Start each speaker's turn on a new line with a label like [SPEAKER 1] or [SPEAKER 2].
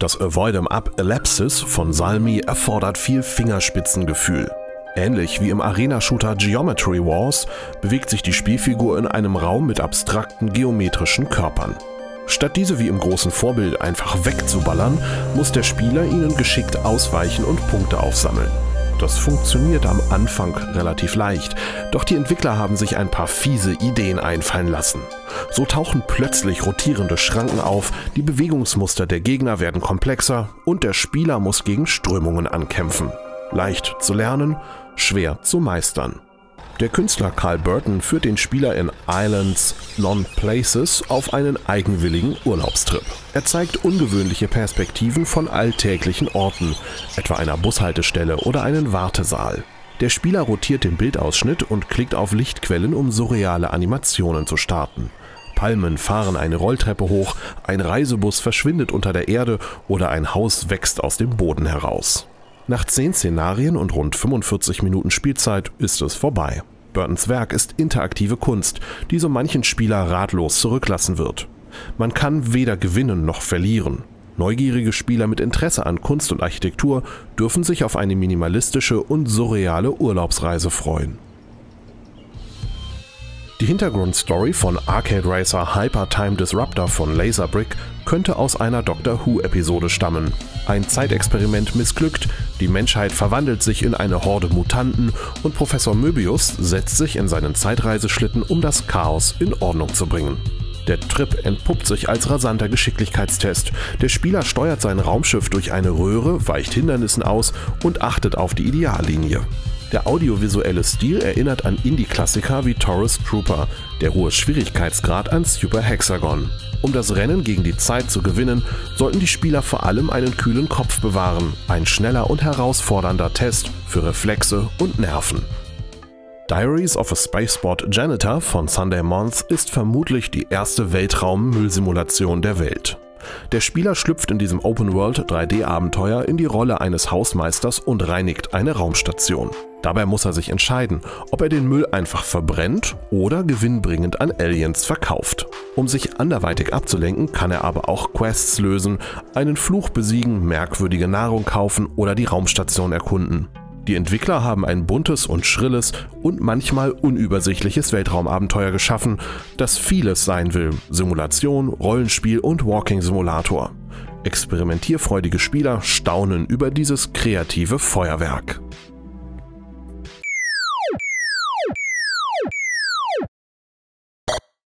[SPEAKER 1] Das Avoid 'em Up Ellipsis von Salmi erfordert viel Fingerspitzengefühl. Ähnlich wie im Arena-Shooter Geometry Wars bewegt sich die Spielfigur in einem Raum mit abstrakten geometrischen Körpern. Statt diese wie im großen Vorbild einfach wegzuballern, muss der Spieler ihnen geschickt ausweichen und Punkte aufsammeln. Das funktioniert am Anfang relativ leicht, doch die Entwickler haben sich ein paar fiese Ideen einfallen lassen. So tauchen plötzlich rotierende Schranken auf, die Bewegungsmuster der Gegner werden komplexer und der Spieler muss gegen Strömungen ankämpfen. Leicht zu lernen, schwer zu meistern. Der Künstler Carl Burton führt den Spieler in Islands Non-Places auf einen eigenwilligen Urlaubstrip. Er zeigt ungewöhnliche Perspektiven von alltäglichen Orten, etwa einer Bushaltestelle oder einen Wartesaal. Der Spieler rotiert den Bildausschnitt und klickt auf Lichtquellen, um surreale Animationen zu starten. Palmen fahren eine Rolltreppe hoch, ein Reisebus verschwindet unter der Erde oder ein Haus wächst aus dem Boden heraus. Nach 10 Szenarien und rund 45 Minuten Spielzeit ist es vorbei. Burtons Werk ist interaktive Kunst, die so manchen Spieler ratlos zurücklassen wird. Man kann weder gewinnen noch verlieren. Neugierige Spieler mit Interesse an Kunst und Architektur dürfen sich auf eine minimalistische und surreale Urlaubsreise freuen. Hintergrundstory von Arcade Racer Hyper Time Disruptor von Laserbrick könnte aus einer Doctor Who-Episode stammen. Ein Zeitexperiment missglückt, die Menschheit verwandelt sich in eine Horde Mutanten und Professor Möbius setzt sich in seinen Zeitreiseschlitten, um das Chaos in Ordnung zu bringen. Der Trip entpuppt sich als rasanter Geschicklichkeitstest. Der Spieler steuert sein Raumschiff durch eine Röhre, weicht Hindernissen aus und achtet auf die Ideallinie. Der audiovisuelle Stil erinnert an Indie-Klassiker wie Taurus Trooper, der hohe Schwierigkeitsgrad an Super Hexagon. Um das Rennen gegen die Zeit zu gewinnen, sollten die Spieler vor allem einen kühlen Kopf bewahren, ein schneller und herausfordernder Test für Reflexe und Nerven. Diaries of a Spaceport Janitor von Sunday Month ist vermutlich die erste Weltraum-Müllsimulation der Welt. Der Spieler schlüpft in diesem Open-World 3D-Abenteuer in die Rolle eines Hausmeisters und reinigt eine Raumstation. Dabei muss er sich entscheiden, ob er den Müll einfach verbrennt oder gewinnbringend an Aliens verkauft. Um sich anderweitig abzulenken, kann er aber auch Quests lösen, einen Fluch besiegen, merkwürdige Nahrung kaufen oder die Raumstation erkunden. Die Entwickler haben ein buntes und schrilles und manchmal unübersichtliches Weltraumabenteuer geschaffen, das vieles sein will. Simulation, Rollenspiel und Walking Simulator. Experimentierfreudige Spieler staunen über dieses kreative Feuerwerk.